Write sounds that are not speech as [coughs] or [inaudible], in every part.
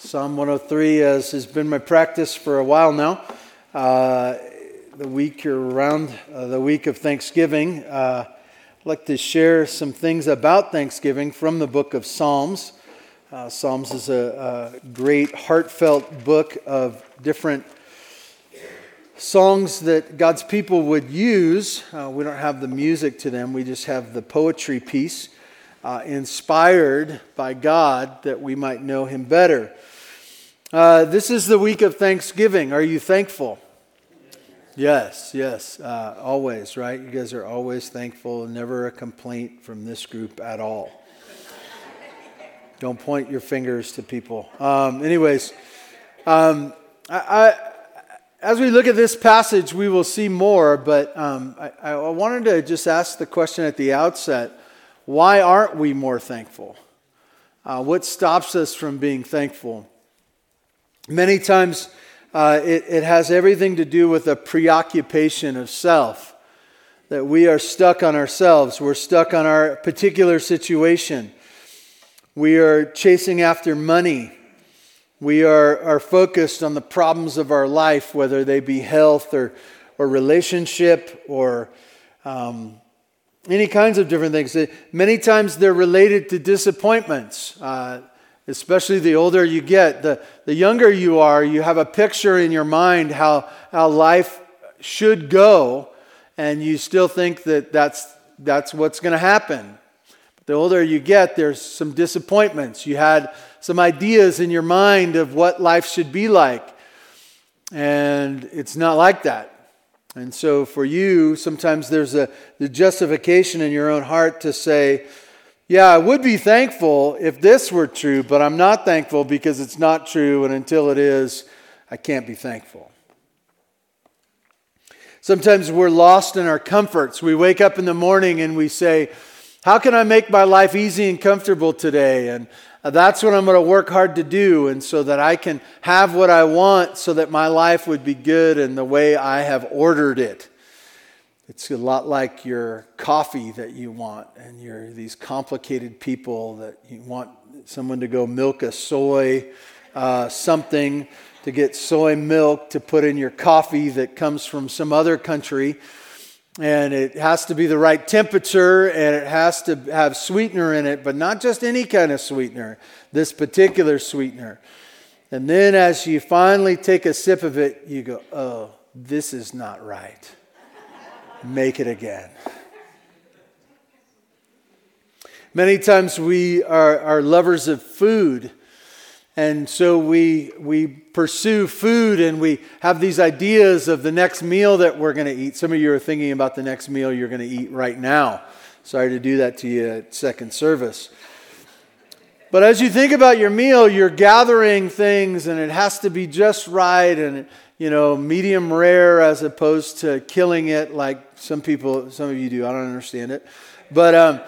Psalm 103, as has been my practice for a while now. Uh, the week around uh, the week of Thanksgiving, uh, I'd like to share some things about Thanksgiving from the book of Psalms. Uh, Psalms is a, a, great, heartfelt book of different songs that God's people would use. Uh, we don't have the music to them, we just have the poetry piece. Uh, inspired by God that we might know Him better. Uh, this is the week of Thanksgiving. Are you thankful? Yes, yes, uh, always, right? You guys are always thankful, never a complaint from this group at all. Don't point your fingers to people. Um, anyways, um, I, I, as we look at this passage, we will see more, but um, I, I wanted to just ask the question at the outset why aren't we more thankful? Uh, what stops us from being thankful? Many times uh, it, it has everything to do with a preoccupation of self, that we are stuck on ourselves, we're stuck on our particular situation. We are chasing after money. We are, are focused on the problems of our life, whether they be health or, or relationship or um, any kinds of different things. Many times they're related to disappointments. Uh, especially the older you get. The, the younger you are, you have a picture in your mind how, how life should go, and you still think that that's, that's what's going to happen. But the older you get, there's some disappointments. You had some ideas in your mind of what life should be like, and it's not like that. And so for you, sometimes there's a the justification in your own heart to say, yeah, I would be thankful if this were true, but I'm not thankful because it's not true, and until it is, I can't be thankful. Sometimes we're lost in our comforts. We wake up in the morning and we say, How can I make my life easy and comfortable today? And that's what I'm going to work hard to do, and so that I can have what I want, so that my life would be good and the way I have ordered it. It's a lot like your coffee that you want, and you're these complicated people that you want someone to go milk a soy uh, something to get soy milk to put in your coffee that comes from some other country. And it has to be the right temperature and it has to have sweetener in it, but not just any kind of sweetener, this particular sweetener. And then as you finally take a sip of it, you go, oh, this is not right make it again. Many times we are, are lovers of food. And so we, we pursue food and we have these ideas of the next meal that we're going to eat. Some of you are thinking about the next meal you're going to eat right now. Sorry to do that to you at second service. But as you think about your meal, you're gathering things and it has to be just right and you know, medium rare as opposed to killing it like some people, some of you do. I don't understand it. But, um,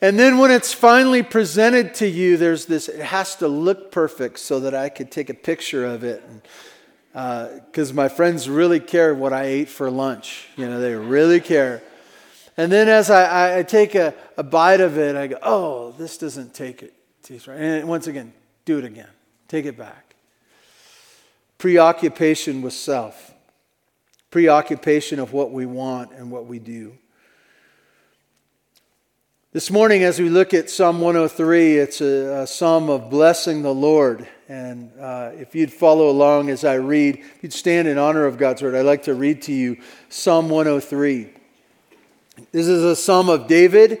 and then when it's finally presented to you, there's this, it has to look perfect so that I could take a picture of it. Because uh, my friends really care what I ate for lunch. You know, they really care. And then as I, I take a, a bite of it, I go, oh, this doesn't take it taste right. And once again, do it again. Take it back preoccupation with self, preoccupation of what we want and what we do. This morning, as we look at Psalm 103, it's a, a psalm of blessing the Lord. And uh, if you'd follow along as I read, if you'd stand in honor of God's word, I'd like to read to you Psalm 103. This is a psalm of David.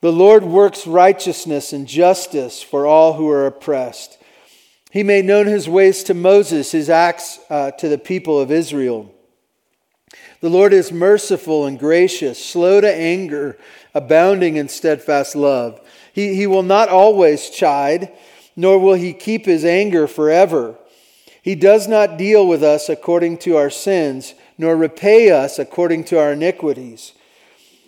The Lord works righteousness and justice for all who are oppressed. He made known his ways to Moses, his acts uh, to the people of Israel. The Lord is merciful and gracious, slow to anger, abounding in steadfast love. He, he will not always chide, nor will he keep his anger forever. He does not deal with us according to our sins, nor repay us according to our iniquities.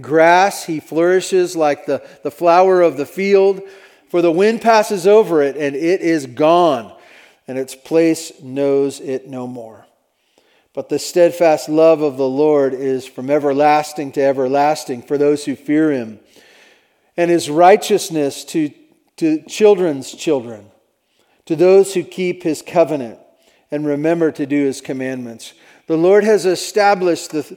grass. He flourishes like the, the flower of the field. For the wind passes over it, and it is gone, and its place knows it no more. But the steadfast love of the Lord is from everlasting to everlasting for those who fear him, and his righteousness to, to children's children, to those who keep his covenant and remember to do his commandments. The Lord has established the,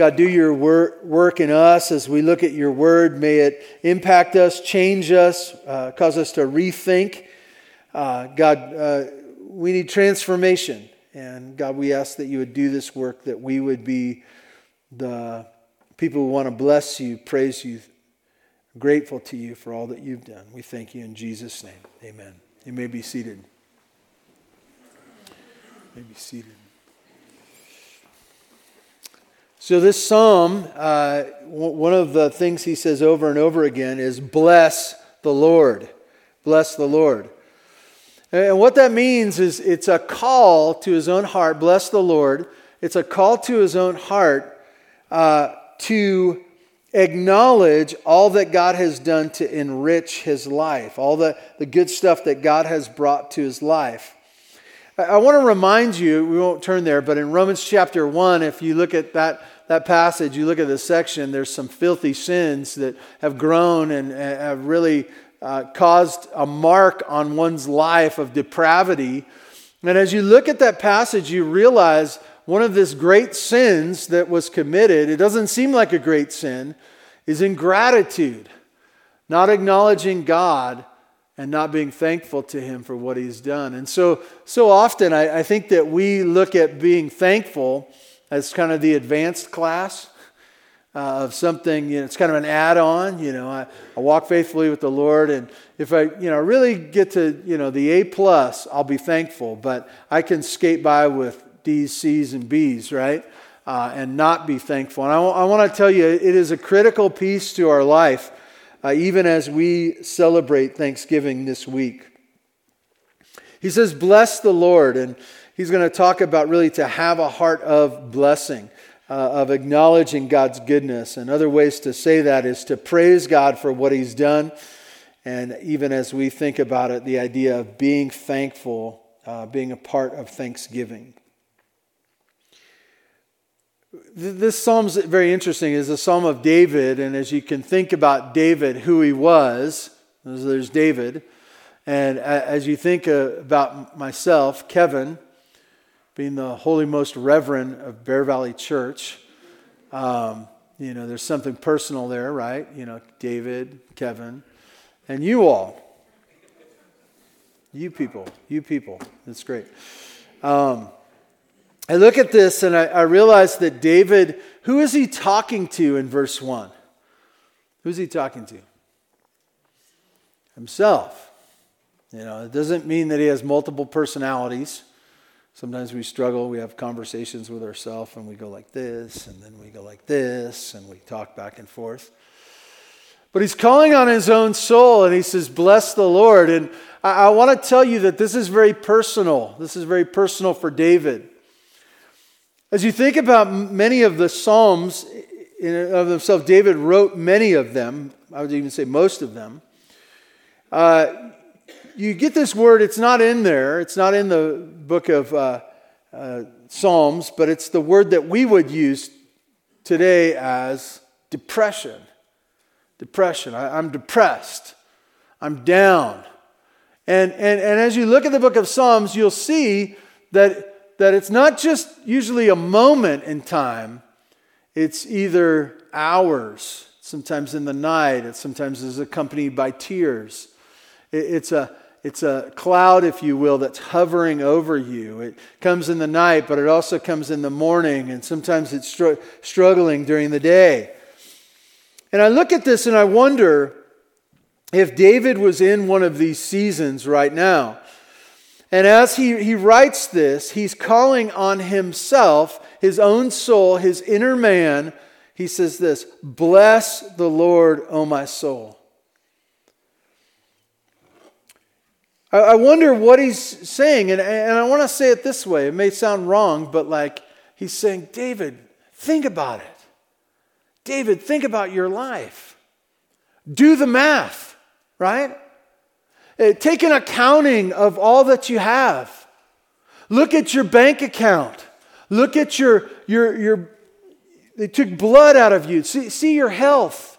God, do your work in us as we look at your word. May it impact us, change us, uh, cause us to rethink. Uh, God, uh, we need transformation. And God, we ask that you would do this work, that we would be the people who want to bless you, praise you, grateful to you for all that you've done. We thank you in Jesus' name. Amen. You may be seated. You may be seated. So, this psalm, uh, one of the things he says over and over again is, Bless the Lord. Bless the Lord. And what that means is it's a call to his own heart, bless the Lord. It's a call to his own heart uh, to acknowledge all that God has done to enrich his life, all the, the good stuff that God has brought to his life. I want to remind you, we won't turn there, but in Romans chapter 1, if you look at that, that passage, you look at this section, there's some filthy sins that have grown and have really uh, caused a mark on one's life of depravity. And as you look at that passage, you realize one of this great sins that was committed, it doesn't seem like a great sin, is ingratitude, not acknowledging God and not being thankful to him for what he's done. And so, so often I, I, think that we look at being thankful as kind of the advanced class uh, of something, you know, it's kind of an add on. You know, I, I walk faithfully with the Lord, and if I, you know, really get to, you know, the A plus, I'll be thankful, but I can skate by with D's, C's, and B's, right? Uh, and not be thankful. And I want to tell you, it is a critical piece to our life uh, even as we celebrate Thanksgiving this week. He says, Bless the Lord. And he's going to talk about really to have a heart of blessing, uh, of acknowledging God's goodness. And other ways to say that is to praise God for what he's done. And even as we think about it, the idea of being thankful, uh, being a part of Thanksgiving. This psalm's very interesting. It's a psalm of David, and as you can think about David, who he was, there's David, and as you think about myself, Kevin, being the holy most reverend of Bear Valley Church, um, you know, there's something personal there, right? You know, David, Kevin, and you all. You people, you people. That's great. Um, I look at this and I, I realize that David, who is he talking to in verse 1? Who's he talking to? Himself. You know, it doesn't mean that he has multiple personalities. Sometimes we struggle, we have conversations with ourselves and we go like this, and then we go like this, and we talk back and forth. But he's calling on his own soul and he says, Bless the Lord. And I, I want to tell you that this is very personal. This is very personal for David. As you think about many of the Psalms of themselves, David wrote many of them, I would even say most of them. Uh, you get this word, it's not in there, it's not in the book of uh, uh, Psalms, but it's the word that we would use today as depression. Depression. I, I'm depressed. I'm down. And, and, and as you look at the book of Psalms, you'll see that, that it's not just usually a moment in time, it's either hours, sometimes in the night, it sometimes is accompanied by tears. It's, a, it's a cloud, if you will, that's hovering over you. It comes in the night, but it also comes in the morning, and sometimes it's str- struggling during the day. And I look at this and I wonder if David was in one of these seasons right now. And as he, he writes this, he's calling on himself, his own soul, his inner man. He says this Bless the Lord, O my soul. I, I wonder what he's saying. And, and I want to say it this way. It may sound wrong, but like he's saying, David, think about it. David, think about your life. Do the math, right? Uh, take an accounting of all that you have. Look at your bank account. Look at your, your, your they took blood out of you. See, see your health.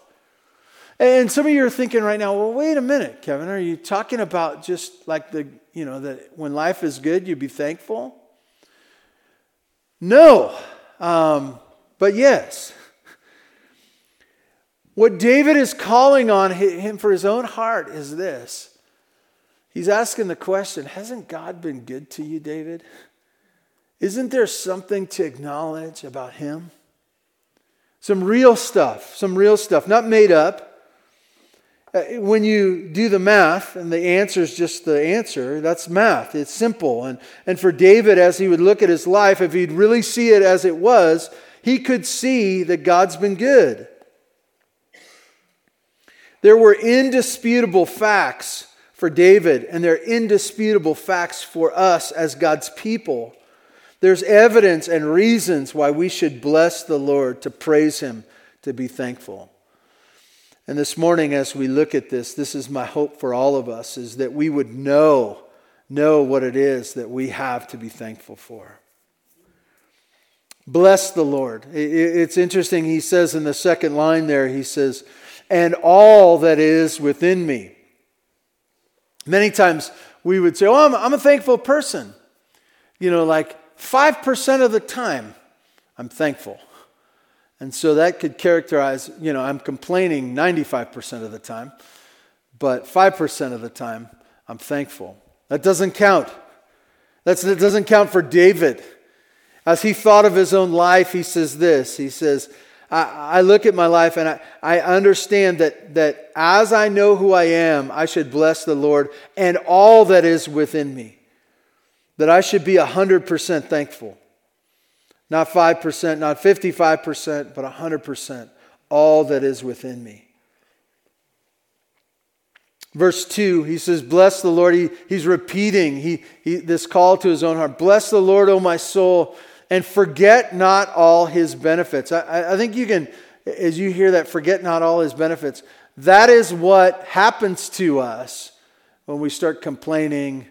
And some of you are thinking right now, well, wait a minute, Kevin, are you talking about just like the, you know, that when life is good, you be thankful? No, um, but yes. What David is calling on him for his own heart is this He's asking the question Hasn't God been good to you, David? Isn't there something to acknowledge about Him? Some real stuff, some real stuff, not made up. Uh, when you do the math and the answer is just the answer, that's math. It's simple. And, and for David, as he would look at his life, if he'd really see it as it was, he could see that God's been good. There were indisputable facts for David, and they're indisputable facts for us as God's people. There's evidence and reasons why we should bless the Lord, to praise Him, to be thankful. And this morning, as we look at this, this is my hope for all of us, is that we would know, know what it is that we have to be thankful for. Bless the Lord. It's interesting, he says in the second line there, he says, and all that is within me. Many times we would say, Oh, I'm, I'm a thankful person. You know, like 5% of the time, I'm thankful. And so that could characterize, you know, I'm complaining 95% of the time, but 5% of the time, I'm thankful. That doesn't count. That's, that doesn't count for David. As he thought of his own life, he says this He says, I, I look at my life and I, I understand that, that as I know who I am, I should bless the Lord and all that is within me. That I should be 100% thankful. Not 5%, not 55%, but 100%. All that is within me. Verse 2, he says, Bless the Lord. He, he's repeating he, he, this call to his own heart. Bless the Lord, O my soul and forget not all his benefits. I, I think you can, as you hear that, forget not all his benefits. That is what happens to us when we start complaining,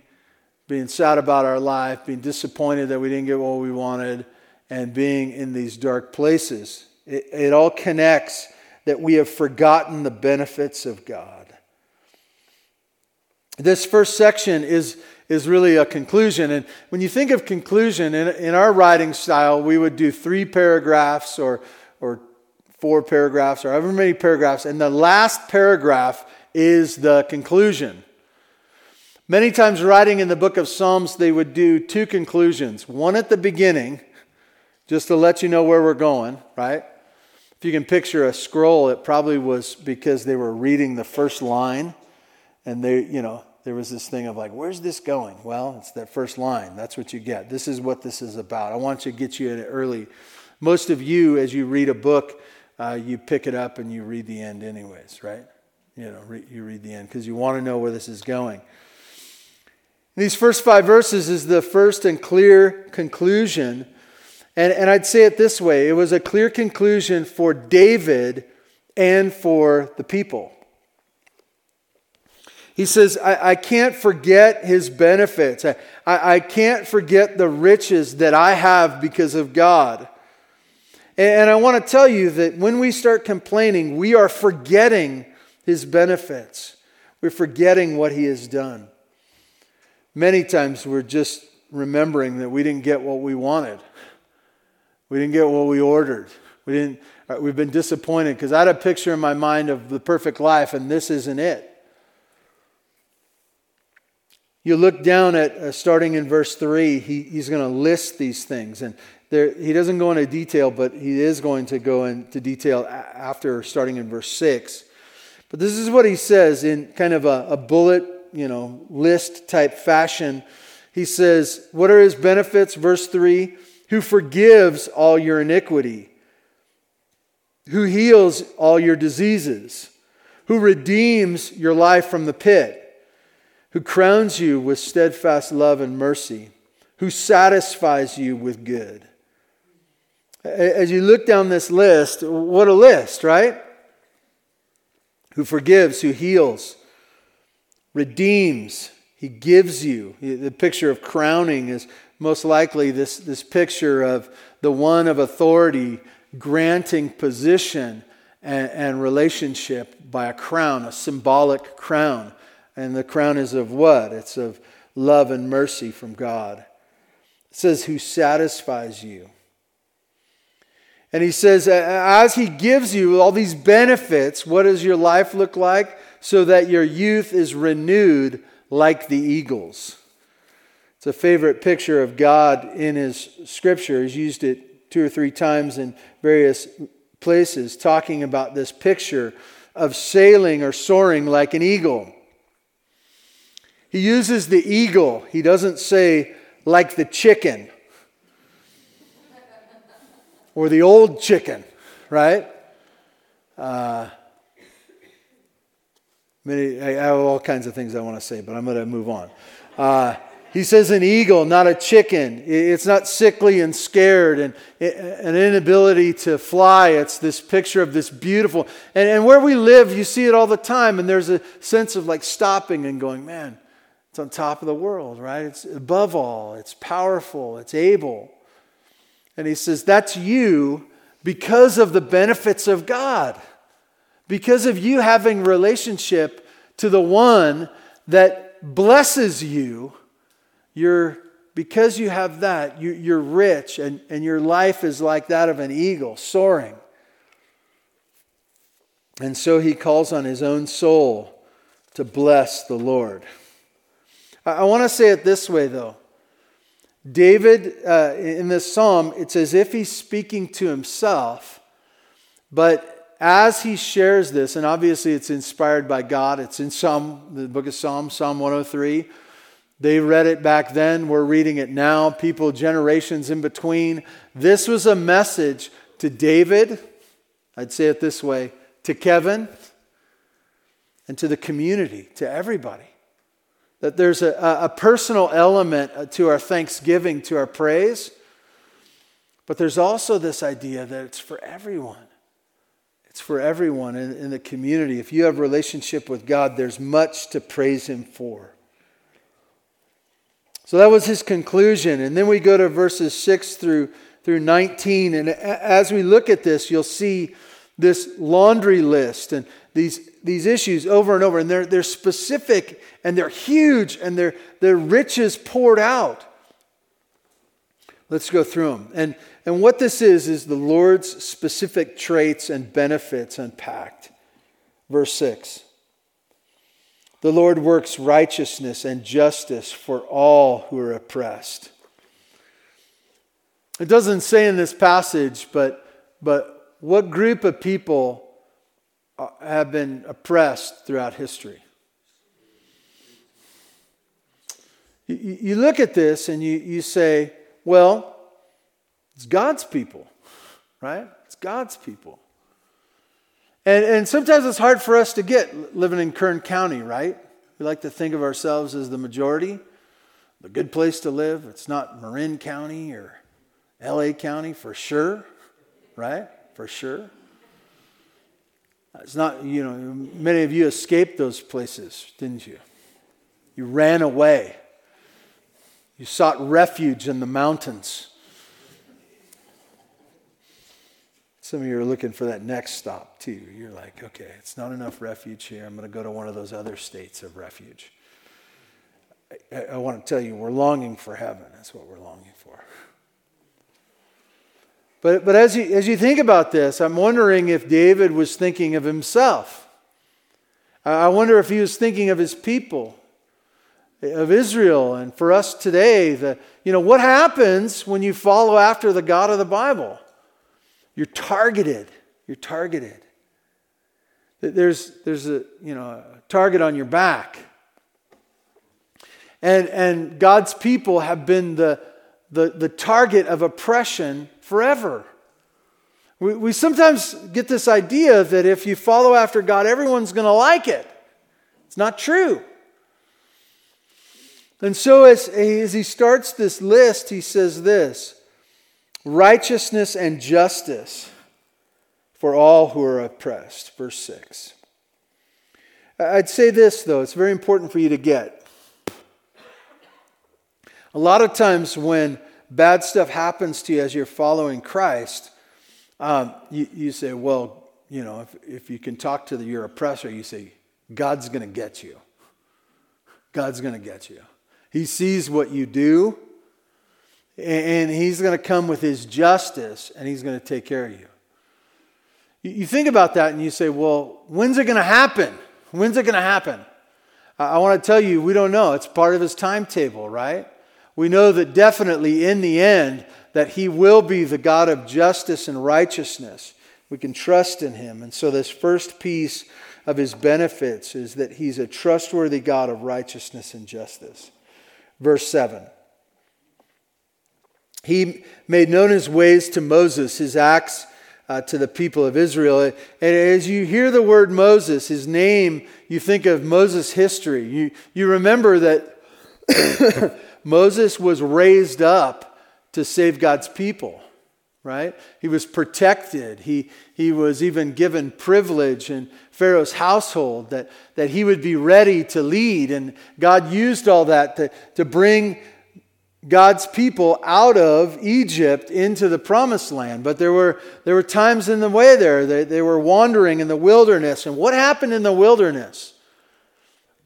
being sad about our life, being disappointed that we didn't get what we wanted, and being in these dark places. It, it all connects that we have forgotten the benefits of God. This first section is is really a conclusion. And when you think of conclusion, in, in our writing style, we would do three paragraphs or, or four paragraphs or however many paragraphs. And the last paragraph is the conclusion. Many times, writing in the book of Psalms, they would do two conclusions one at the beginning, just to let you know where we're going, right? If you can picture a scroll, it probably was because they were reading the first line and they, you know, there was this thing of like, where's this going? Well, it's that first line. That's what you get. This is what this is about. I want to get you in it early. Most of you, as you read a book, uh, you pick it up and you read the end, anyways, right? You know, re- you read the end because you want to know where this is going. These first five verses is the first and clear conclusion. And, and I'd say it this way it was a clear conclusion for David and for the people. He says, I, I can't forget his benefits. I, I, can't forget the riches that I have because of God. And, and I want to tell you that when we start complaining, we are forgetting his benefits. We're forgetting what he has done. Many times we're just remembering that we didn't get what we wanted. We didn't get what we ordered. We didn't, uh, we've been disappointed because I had a picture in my mind of the perfect life, and this isn't it. You look down at uh, starting in verse 3, he, he's going to list these things. And there, he doesn't go into detail, but he is going to go into detail after starting in verse 6. But this is what he says in kind of a, a bullet, you know, list type fashion. He says, What are his benefits? Verse 3 Who forgives all your iniquity, who heals all your diseases, who redeems your life from the pit who crowns you with steadfast love and mercy, who satisfies you with good. As you look down this list, what a list, right? Who forgives, who heals, redeems, he gives you. The picture of crowning is most likely this, this picture of the one of authority granting position and, and relationship by a crown, a symbolic crown. And the crown is of what? It's of love and mercy from God. It says, Who satisfies you. And he says, As he gives you all these benefits, what does your life look like? So that your youth is renewed like the eagles. It's a favorite picture of God in his scripture. He's used it two or three times in various places, talking about this picture of sailing or soaring like an eagle. He uses the eagle. He doesn't say, like the chicken or the old chicken, right? Uh, many, I have all kinds of things I want to say, but I'm going to move on. Uh, he says an eagle, not a chicken. It's not sickly and scared and an inability to fly. It's this picture of this beautiful. And, and where we live, you see it all the time, and there's a sense of like stopping and going, man, it's on top of the world, right? It's above all, it's powerful, it's able. And he says, That's you because of the benefits of God, because of you having relationship to the one that blesses you. You're, because you have that, you, you're rich, and, and your life is like that of an eagle soaring. And so he calls on his own soul to bless the Lord. I want to say it this way, though. David, uh, in this psalm, it's as if he's speaking to himself, but as he shares this, and obviously it's inspired by God, it's in Psalm, the book of Psalms, Psalm 103. They read it back then, we're reading it now, people generations in between. This was a message to David, I'd say it this way, to Kevin, and to the community, to everybody that there's a, a personal element uh, to our thanksgiving, to our praise, but there's also this idea that it's for everyone. It's for everyone in, in the community. If you have a relationship with God, there's much to praise Him for. So that was his conclusion. And then we go to verses 6 through, through 19. And as we look at this, you'll see this laundry list and these, these issues over and over. And they're, they're specific and they're huge and they're, they're riches poured out. Let's go through them. And, and what this is, is the Lord's specific traits and benefits unpacked. Verse 6 The Lord works righteousness and justice for all who are oppressed. It doesn't say in this passage, but, but what group of people Uh, have been oppressed throughout history? You, look at this and you, you say, well, it's God's people, right? It's God's people. And, and sometimes it's hard for us to get living in Kern County, right? We like to think of ourselves as the majority, the good place to live. It's not Marin County or LA County for sure, right? For sure. It's not, you know, many of you escaped those places, didn't you? You ran away. You sought refuge in the mountains. Some of you are looking for that next stop, too. You're like, okay, it's not enough refuge here. I'm going to go to one of those other states of refuge. I, I want to tell you, we're longing for heaven. That's what we're longing for. But, but as, you, as you think about this, I'm wondering if David was thinking of himself. I wonder if he was thinking of his people, of Israel. And for us today, the, you know, what happens when you follow after the God of the Bible? You're targeted. You're targeted. There's, there's a, you know, a target on your back. And, and God's people have been the, the, the target of oppression forever. We, we sometimes get this idea that if you follow after God, everyone's going to like it. It's not true. And so, as, as he starts this list, he says this righteousness and justice for all who are oppressed. Verse 6. I'd say this, though, it's very important for you to get. A lot of times when bad stuff happens to you as you're following Christ, um, you, you, say, well, you know, if, if you can talk to the, your oppressor, you say, God's going to get you. God's going to get you. He sees what you do, and He's going to come with His justice, and He's going to take care of you. You think about that and you say, well, when's it going to happen? When's it going to happen? I want to tell you, we don't know. It's part of His timetable, right? We know that definitely in the end that he will be the God of justice and righteousness. We can trust in him. And so this first piece of his benefits is that he's a trustworthy God of righteousness and justice. Verse 7. He made known his ways to Moses, his acts uh, to the people of Israel. And as you hear the word Moses, his name, you think of Moses' history. You, you remember that [coughs] [coughs] Moses was raised up to save God's people, right? He was protected. He, he was even given privilege in Pharaoh's household that, that he would be ready to lead. And God used all that to, to bring God's people out of Egypt into the promised land. But there were, there were times in the way there. They, they were wandering in the wilderness. And what happened in the wilderness?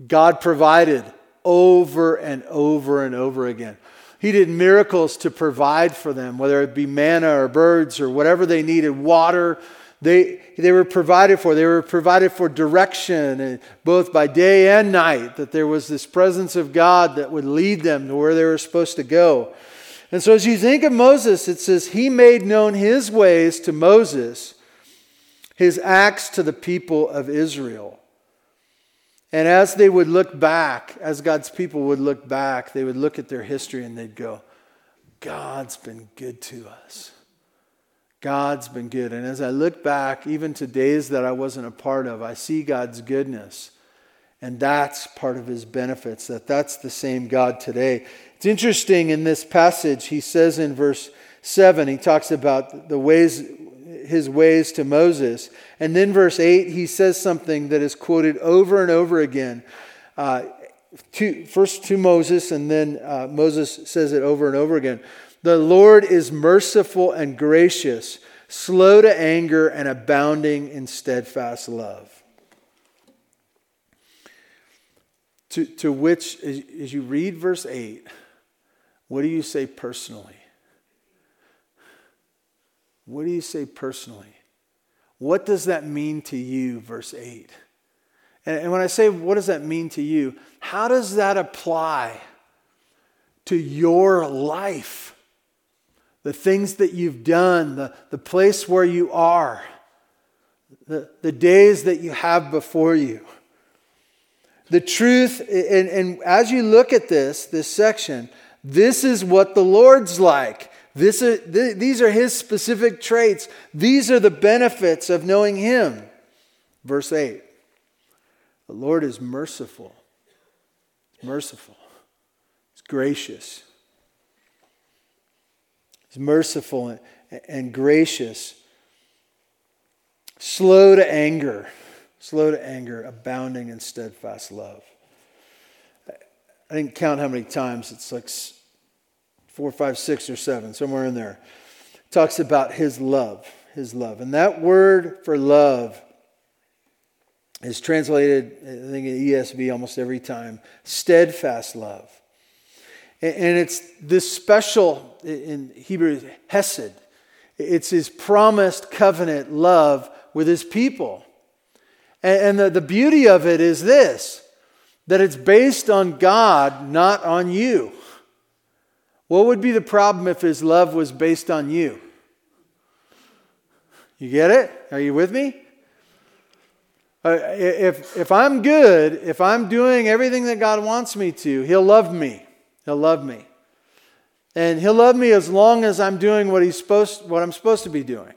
God provided over and over and over again. He did miracles to provide for them, whether it be manna or birds or whatever they needed, water. They, they were provided for. They were provided for direction, and both by day and night, that there was this presence of God that would lead them to where they were supposed to go. And so, as you think of Moses, it says, He made known His ways to Moses, His acts to the people of Israel. And as they would look back, as God's people would look back, they would look at their history and they'd go, God's been good to us. God's been good. And as I look back, even to days that I wasn't a part of, I see God's goodness. And that's part of his benefits, that that's the same God today. It's interesting in this passage, he says in verse 7, he talks about the ways his ways to Moses. And then, verse 8, he says something that is quoted over and over again. Uh, to, first to Moses, and then uh, Moses says it over and over again. The Lord is merciful and gracious, slow to anger, and abounding in steadfast love. To, to which, as you read verse 8, what do you say personally? What do you say personally? What does that mean to you, verse 8? And, when I say, what does that mean to you? How does that apply to your life? The things that you've done, the, the place where you are, the, the days that you have before you. The truth, and, and as you look at this, this section, this is what the Lord's like. This is, th- these are his specific traits. These are the benefits of knowing him. Verse 8 The Lord is merciful. Merciful. He's gracious. He's merciful and, and gracious. slow to anger, slow to anger, abounding in steadfast love. I didn't count how many times. It's like four, five, six, or seven, somewhere in there, talks about his love, his love. And that word for love is translated, I think, in ESV almost every time steadfast love. And it's this special, in Hebrew, hesed. It's his promised covenant love with his people. And the, the beauty of it is this that it's based on God, not on you. What would be the problem if his love was based on you? You get it? Are you with me? Uh, if, if I'm good, if I'm doing everything that God wants me to, he'll love me. He'll love me. And he'll love me as long as I'm doing what he's supposed what I'm supposed to be doing.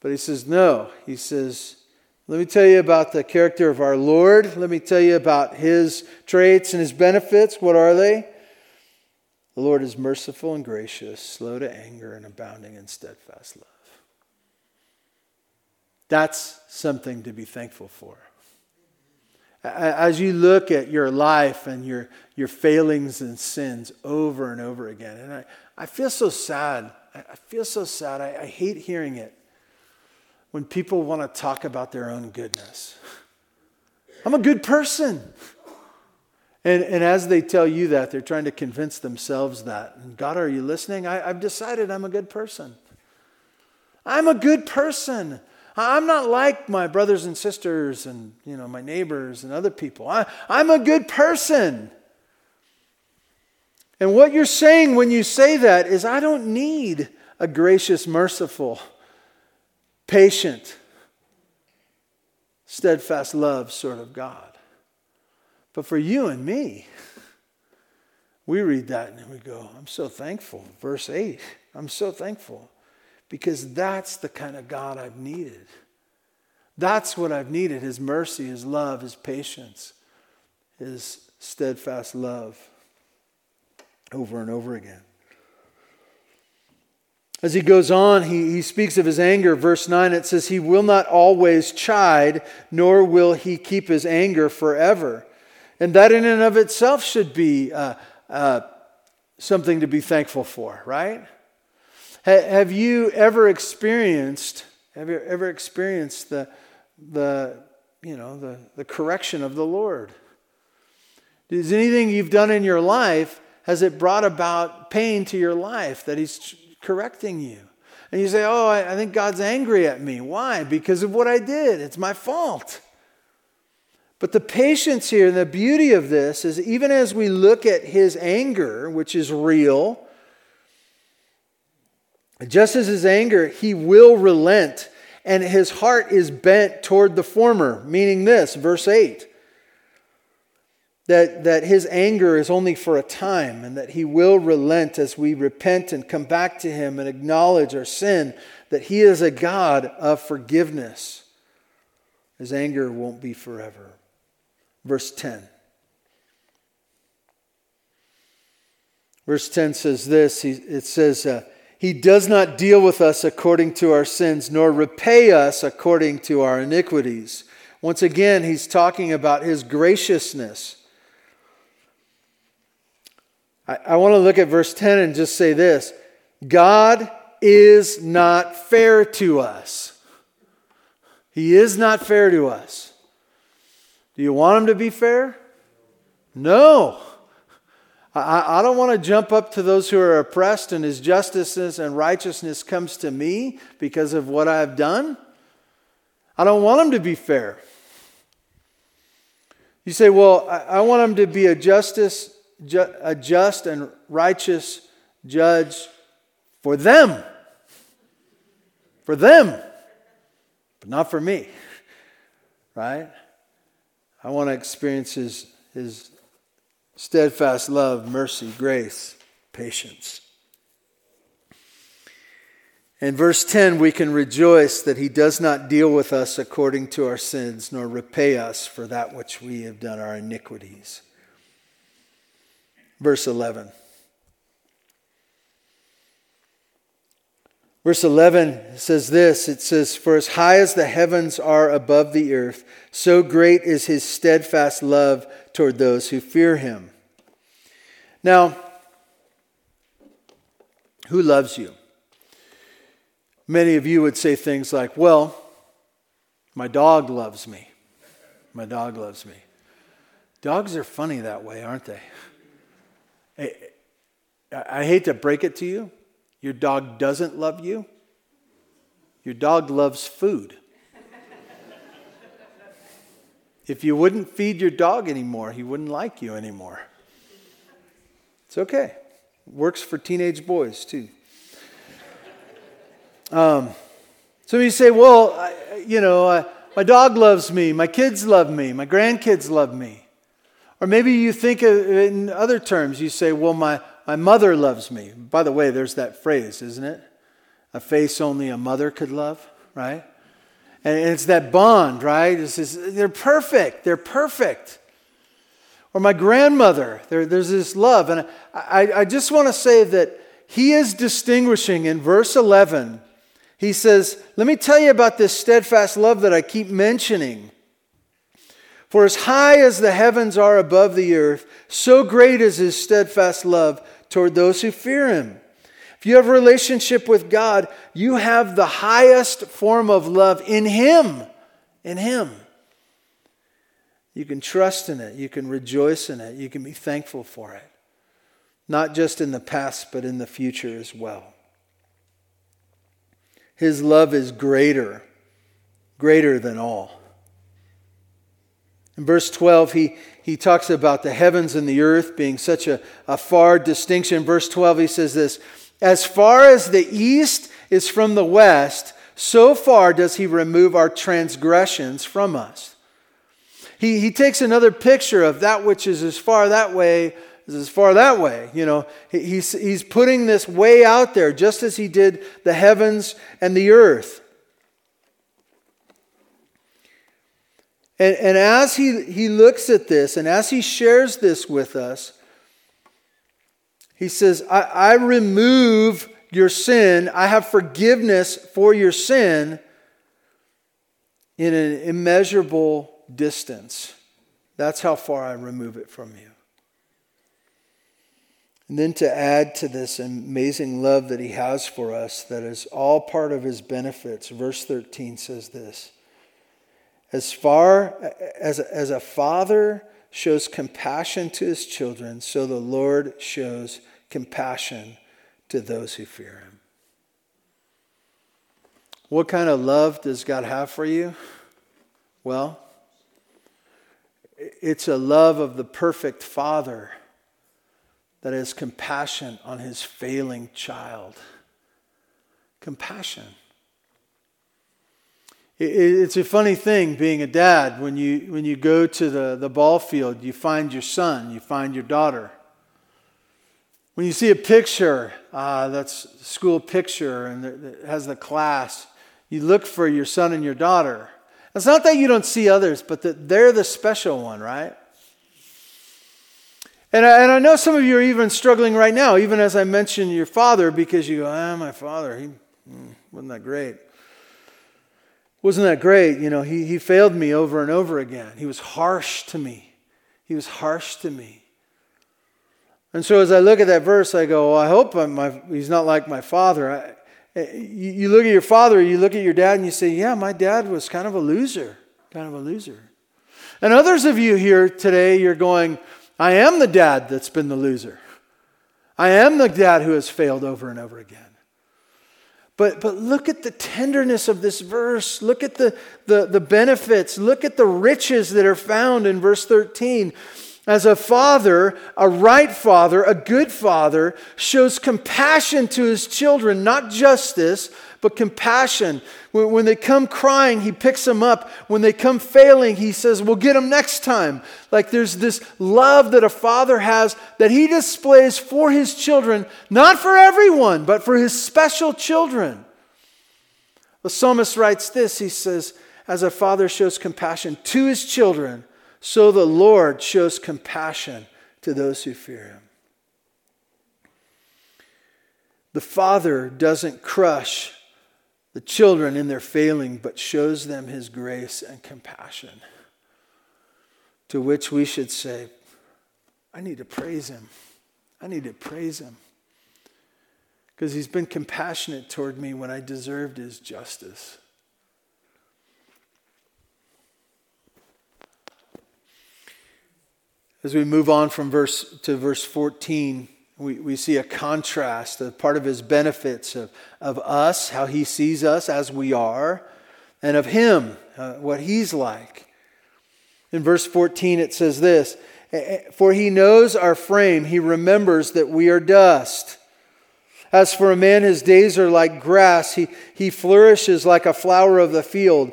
But he says no. He says, let me tell you about the character of our Lord. Let me tell you about his traits and his benefits. What are they? The Lord is merciful and gracious, slow to anger, and abounding in steadfast love. That's something to be thankful for. As you look at your life and your, your failings and sins over and over again, and I, I feel so sad. I feel so sad. I, I hate hearing it when people want to talk about their own goodness. I'm a good person. And, and as they tell you that, they're trying to convince themselves that. And God, are you listening? I, I've decided I'm a good person. I'm a good person. I'm not like my brothers and sisters and you know my neighbors and other people. I, I'm a good person. And what you're saying when you say that is, I don't need a gracious, merciful, patient, steadfast love sort of God. But for you and me, we read that and we go, I'm so thankful. Verse 8, I'm so thankful because that's the kind of God I've needed. That's what I've needed His mercy, His love, His patience, His steadfast love over and over again. As he goes on, he, he speaks of his anger. Verse 9, it says, He will not always chide, nor will he keep his anger forever. And that in and of itself should be uh, uh, something to be thankful for, right? Ha- have you ever experienced, have you ever experienced the, the, you know, the, the correction of the Lord? Is anything you've done in your life, has it brought about pain to your life that He's correcting you. And you say, Oh, I think God's angry at me. Why? Because of what I did. It's my fault. But the patience here and the beauty of this is even as we look at his anger, which is real, just as his anger, he will relent, and his heart is bent toward the former, meaning this, verse 8 that, that his anger is only for a time and that he will relent as we repent and come back to him and acknowledge our sin, that he is a God of forgiveness. His anger won't be forever. Verse 10. Verse 10 says this it says, uh, He does not deal with us according to our sins, nor repay us according to our iniquities. Once again, he's talking about his graciousness. I, I want to look at verse 10 and just say this God is not fair to us. He is not fair to us. Do you want him to be fair? No. I, I don't want to jump up to those who are oppressed and his justice and righteousness comes to me because of what I've done. I don't want him to be fair. You say, well, I, I want him to be a justice ju- a just and righteous judge for them. For them, but not for me. Right? I want to experience his, his steadfast love, mercy, grace, patience. In verse 10, we can rejoice that he does not deal with us according to our sins, nor repay us for that which we have done, our iniquities verse 11. Verse 11 says this it says, For as high as the heavens are above the earth, so great is his steadfast love toward those who fear him. Now, who loves you? Many of you would say things like, Well, my dog loves me. My dog loves me. Dogs are funny that way, aren't they? [laughs] I, I hate to break it to you, your dog doesn't love you. Your dog loves food. if you wouldn't feed your dog anymore, he wouldn't like you anymore. It's okay. Works for teenage boys too. Um, so you say, well, I, you know, my dog loves me, my kids love me, my grandkids love me. Or maybe you think in other terms, you say, well, my, my mother loves me. By the way, there's that phrase, isn't it? A face only a mother could love, right? And it's that bond, right? Is, they're perfect. They're perfect. Or my grandmother, there, there's this love. And I, I just want to say that he is distinguishing in verse 11. He says, Let me tell you about this steadfast love that I keep mentioning. For as high as the heavens are above the earth, so great is his steadfast love toward those who fear him. If you have a relationship with God, you have the highest form of love in him. In him. You can trust in it. You can rejoice in it. You can be thankful for it. Not just in the past, but in the future as well. His love is greater, greater than all. In verse 12, he, he talks about the heavens and the earth being such a, a far distinction. Verse 12, he says this As far as the east is from the west, so far does he remove our transgressions from us. He, he takes another picture of that which is as far that way is as far that way. You know, he, he's, he's putting this way out there, just as he did the heavens and the earth. And, and as he, he looks at this and as he shares this with us, he says, I, I remove your sin, I have forgiveness for your sin in an immeasurable distance. That's how far I remove it from you. And then to add to this amazing love that he has for us, that is all part of his benefits, verse 13 says this as far as, as a father shows compassion to his children, so the Lord shows compassion to those who fear him. What kind of love does God have for you? Well, it's a love of the perfect father that has compassion on his failing child. Compassion. It's a funny thing being a dad when you, when you go to the, the ball field, you find your son, you find your daughter. When you see a picture, uh, that's a school picture and it has the class, you look for your son and your daughter. It's not that you don't see others, but that they're the special one, right? And I, and I know some of you are even struggling right now, even as I mentioned your father, because you go, ah, my father, he hmm, wasn't that great. Wasn't that great? You know, he, he failed me over and over again. He was harsh to me. He was harsh to me. And so as I look at that verse, I go, well, I hope my, he's not like my father. I, eh, you, you look at your father, you look at your dad, and you say, yeah, my dad was kind of a loser, kind of a loser. And others of you here today, you're going, I am the dad that's been the loser. I am the dad who has failed over and over again. But, but look at the tenderness of this verse. Look at the, the, the benefits. Look at the riches that are found in verse 13. As a father, a right father, a good father, shows compassion to his children, not justice, but compassion. When, when they come crying, he picks them up. When they come failing, he says, We'll get them next time. Like there's this love that a father has that he displays for his children, not for everyone, but for his special children. The psalmist writes this he says, As a father shows compassion to his children, so the Lord shows compassion to those who fear him. The Father doesn't crush the children in their failing, but shows them his grace and compassion. To which we should say, I need to praise him. I need to praise him. Because he's been compassionate toward me when I deserved his justice. As we move on from verse to verse 14, we, we see a contrast, a part of his benefits of, of us, how he sees us as we are, and of him, uh, what he's like. In verse 14, it says this For he knows our frame, he remembers that we are dust. As for a man, his days are like grass, he, he flourishes like a flower of the field.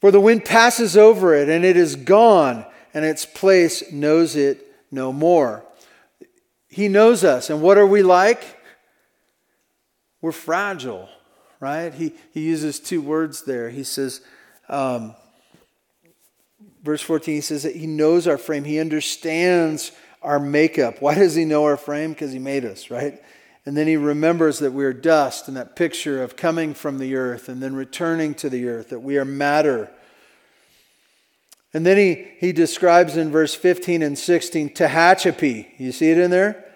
For the wind passes over it, and it is gone, and its place knows it no more. He knows us. And what are we like? We're fragile, right? He, he uses two words there. He says, um, verse 14, he says that he knows our frame, he understands our makeup. Why does he know our frame? Because he made us, right? And then he remembers that we are dust and that picture of coming from the earth and then returning to the earth, that we are matter. And then he, he describes in verse 15 and 16 Tehachapi. You see it in there?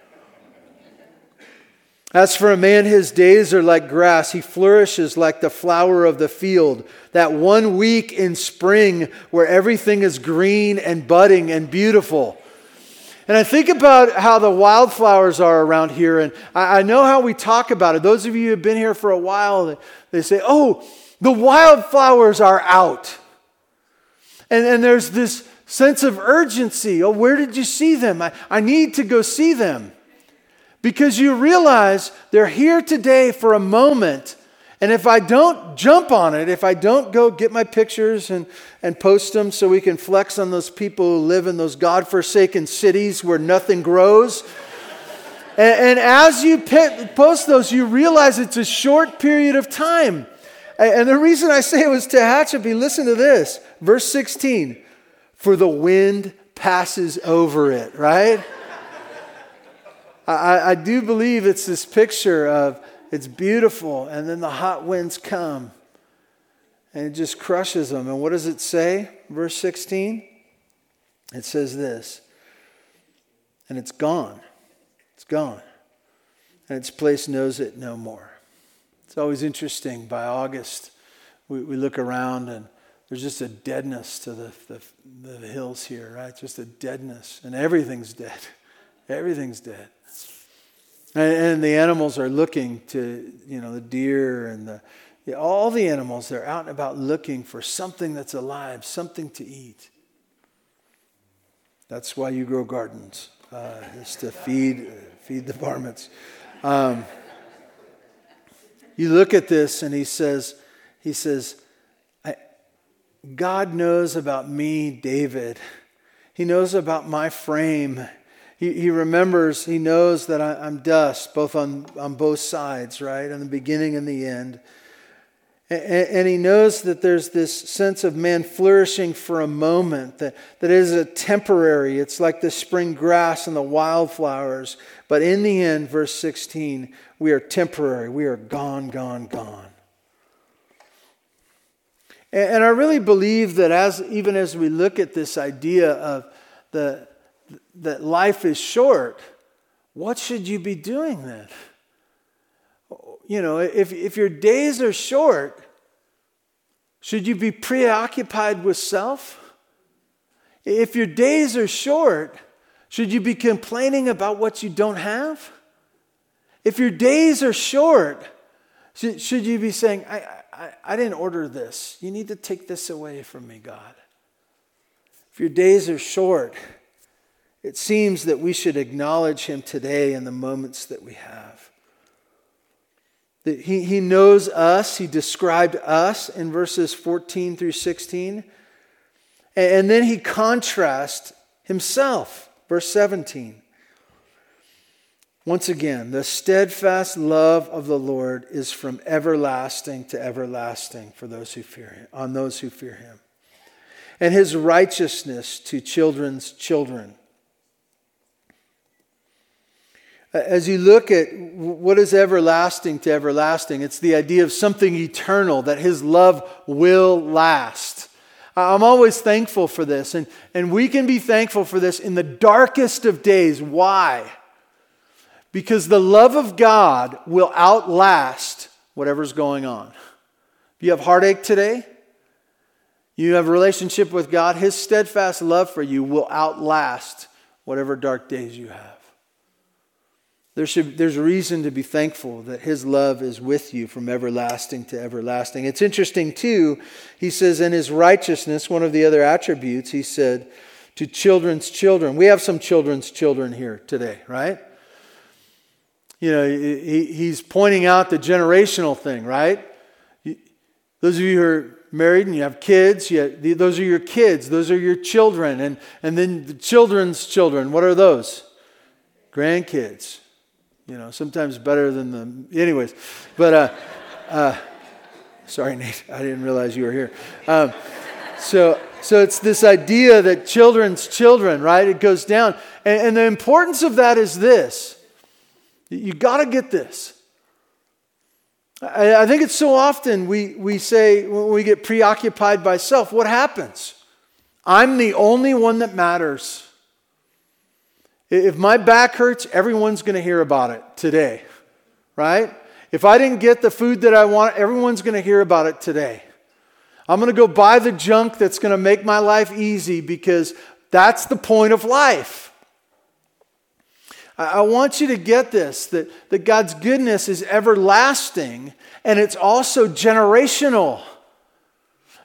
As for a man, his days are like grass. He flourishes like the flower of the field. That one week in spring where everything is green and budding and beautiful. And I think about how the wildflowers are around here, and I, know how we talk about it. Those of you who have been here for a while, they say, Oh, the wildflowers are out. And, and there's this sense of urgency. Oh, where did you see them? I, I need to go see them because you realize they're here today for a moment. And if I don't jump on it, if I don't go get my pictures and, and post them so we can flex on those people who live in those God-forsaken cities where nothing grows, and, and, as you post those, you realize it's a short period of time. And the reason I say it was Tehachapi, listen to this. Verse 16, for the wind passes over it, right? I, I do believe it's this picture of it's beautiful, and then the hot winds come and it just crushes them. And what does it say? Verse 16? It says this, and it's gone. It's gone. And its place knows it no more. It's always interesting. By August, we, we look around and there's just a deadness to the, the, the hills here, right? Just a deadness. And everything's dead. [laughs] Everything's dead. And, and the animals are looking to, you know, the deer and the, yeah, all the animals, they're out and about looking for something that's alive, something to eat. That's why you grow gardens, uh, is to feed, feed the varmints. Um, you look at this and he says, he says, God knows about me, David. He knows about my frame. He, he remembers, he knows that I, am dust, both on, on both sides, right? In the beginning and the end. And, and he knows that there's this sense of man flourishing for a moment, that, that is a temporary. It's like the spring grass and the wildflowers. But in the end, verse 16, we are temporary. We are gone, gone, gone. And, I really believe that as even as we look at this idea of the that life is short, what should you be doing then? You know, if, if your days are short, should you be preoccupied with self? If your days are short, should you be complaining about what you don't have? If your days are short, should, you be saying, I, I, I didn't order this. You need to take this away from me, God. If your days are short, it seems that we should acknowledge him today in the moments that we have. That he, he knows us, he described us in verses 14 through 16. And then he contrasts himself, verse 17. Once again, the steadfast love of the Lord is from everlasting to everlasting for those who fear him, on those who fear him. And his righteousness to children's children As you look at what is everlasting to everlasting, it's the idea of something eternal, that his love will last. I'm always thankful for this, and, and we can be thankful for this in the darkest of days. Why? Because the love of God will outlast whatever's going on. If you have heartache today, you have a relationship with God, His steadfast love for you will outlast whatever dark days you have. There should, there's reason to be thankful that His love is with you from everlasting to everlasting. It's interesting, too, he says, in His righteousness, one of the other attributes, he said, to children's children. We have some children's children here today, right? You know, he, he's pointing out the generational thing, right? Those of you who are married and you have kids, you, those are your kids, those are your children. And, and then the children's children, what are those? Grandkids. You know, sometimes better than the. Anyways, but, uh, uh, sorry, Nate, I didn't realize you were here. Um, so, so it's this idea that children's children, right? It goes down. And, and the importance of that is this you got to get this. I, I think it's so often we, we say, when we get preoccupied by self, what happens? I'm the only one that matters. If my back hurts, everyone's going to hear about it today, right? If I didn't get the food that I want, everyone's going to hear about it today. I'm going to go buy the junk that's going to make my life easy because that's the point of life. I want you to get this that, that God's goodness is everlasting and it's also generational.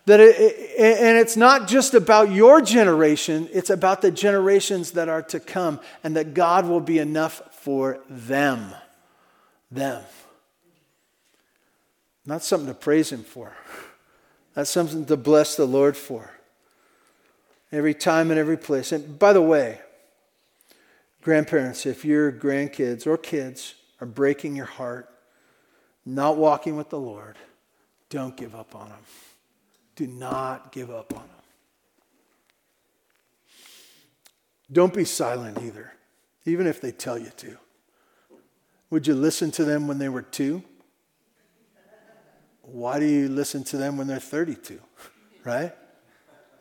That it, and it's not just about your generation, it's about the generations that are to come, and that God will be enough for them. Them. Not something to praise Him for, that's something to bless the Lord for. Every time and every place. And by the way, Grandparents, if your grandkids or kids are breaking your heart, not walking with the Lord, don't give up on them. Do not give up on them. Don't be silent either, even if they tell you to. Would you listen to them when they were two? Why do you listen to them when they're 32? [laughs] Right?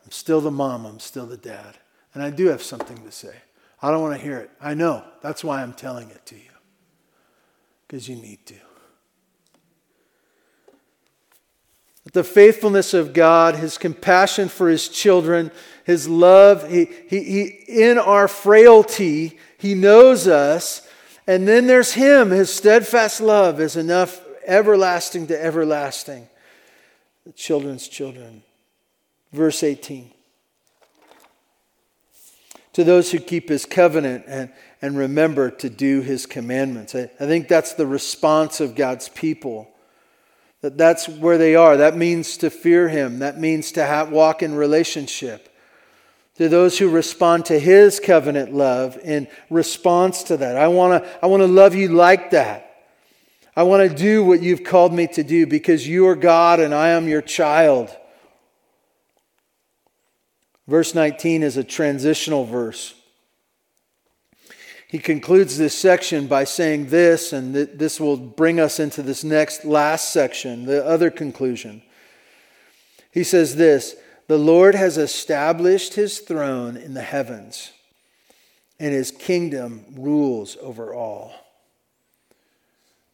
I'm still the mom, I'm still the dad. And I do have something to say. I don't want to hear it. I know. That's why I'm telling it to you. Because you need to. The faithfulness of God, His compassion for His children, His love, he, he, he, in our frailty, He knows us. And then there's Him. His steadfast love is enough, everlasting to everlasting. The children's children. Verse 18 to those who keep his covenant and, and remember to do his commandments. I, I think that's the response of God's people. That that's where they are. That means to fear him. That means to have, walk in relationship. To those who respond to his covenant love in response to that. I want to I want to love you like that. I want to do what you've called me to do because you are God and I am your child. Verse 19 is a transitional verse. He concludes this section by saying this, and this will bring us into this next last section, the other conclusion. He says this The Lord has established his throne in the heavens, and his kingdom rules over all.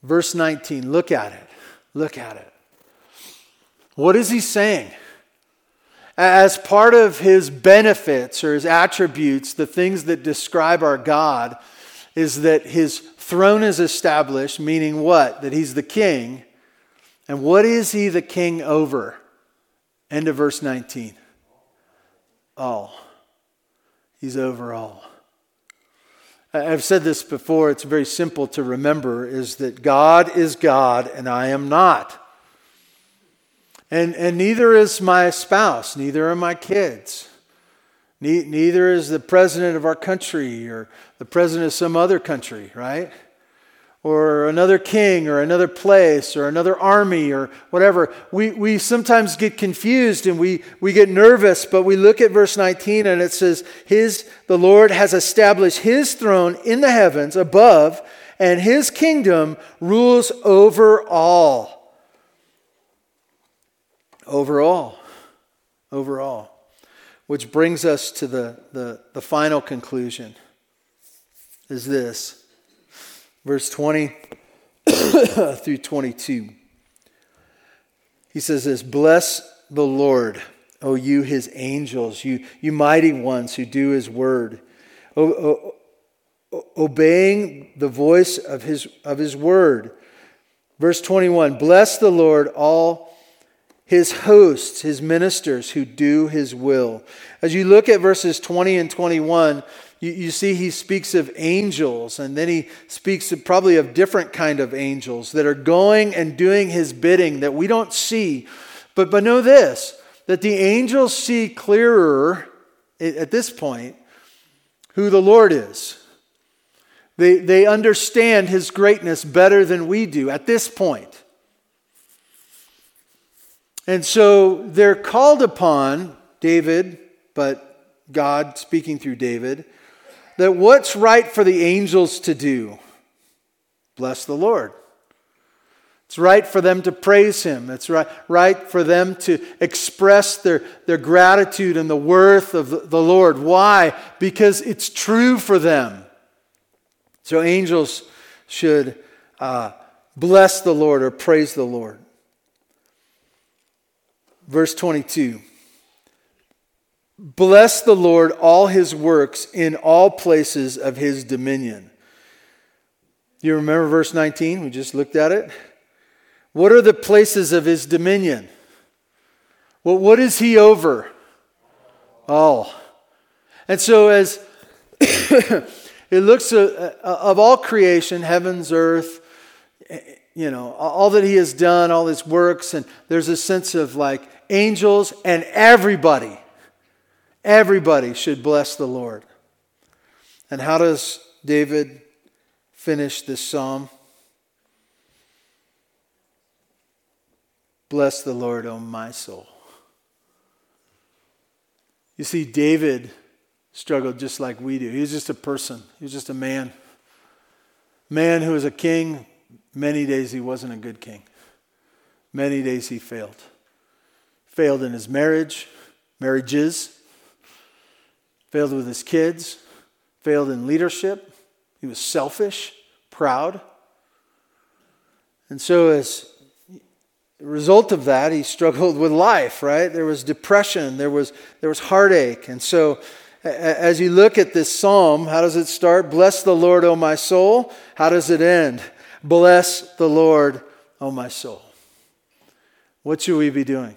Verse 19, look at it. Look at it. What is he saying? As part of his benefits or his attributes, the things that describe our God, is that his throne is established, meaning what? That he's the king. And what is he the king over? End of verse 19. All. He's over all. I've said this before, it's very simple to remember is that God is God and I am not. And, and neither is my spouse, neither are my kids. Ne- neither is the president of our country or the president of some other country, right? Or another king or another place or another army or whatever. We, we sometimes get confused and we, we get nervous, but we look at verse 19 and it says, His, the Lord has established his throne in the heavens above and his kingdom rules over all. Over all. Over all. Which brings us to the, the, the final conclusion is this verse 20 [coughs] through 22. He says this Bless the Lord, O you his angels, you, you mighty ones who do his word, o, o, obeying the voice of his, of his word. Verse 21 Bless the Lord, all his hosts, his ministers who do his will. As you look at verses 20 and 21, you, you see he speaks of angels, and then he speaks of probably of different kind of angels that are going and doing his bidding that we don't see. But, but know this, that the angels see clearer at this point who the Lord is. They, they understand his greatness better than we do at this point. And so they're called upon, David, but God speaking through David, that what's right for the angels to do? Bless the Lord. It's right for them to praise Him. It's right, right for them to express their, their gratitude and the worth of the, Lord. Why? Because it's true for them. So angels should uh, bless the Lord or praise the Lord. Verse 22. Bless the Lord, all his works in all places of his dominion. You remember verse 19? We just looked at it. What are the places of his dominion? Well, what is he over? All. And so, as [coughs] it looks uh, uh, of all creation, heavens, earth, you know, all that he has done, all his works, and there's a sense of like angels and everybody Everybody should bless the Lord. And how does David finish this psalm? Bless the Lord, O my soul. You see, David struggled just like we do. He was just a person, he was just a man. Man who was a king. Many days he wasn't a good king. Many days he failed. Failed in his marriage, marriages, failed with his kids, failed in leadership. He was selfish, proud. And so, as a result of that, he struggled with life, right? There was depression, there was, there was heartache. And so, as you look at this psalm, how does it start? Bless the Lord, O my soul. How does it end? Bless the Lord, O my soul. What should we be doing?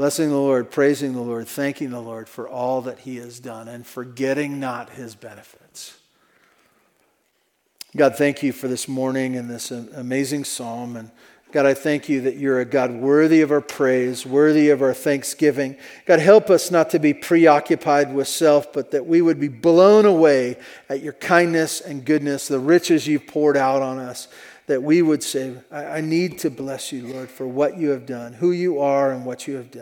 Blessing the Lord, praising the Lord, thanking the Lord for all that He has done, and forgetting not His benefits. God, thank you for this morning and this amazing psalm. And God, I thank you that you're a God worthy of our praise, worthy of our thanksgiving. God, help us not to be preoccupied with self, but that we would be blown away at your kindness and goodness, the riches you've poured out on us that we would say, I, I need to bless you, Lord, for what you have done, who you are, and what you have done.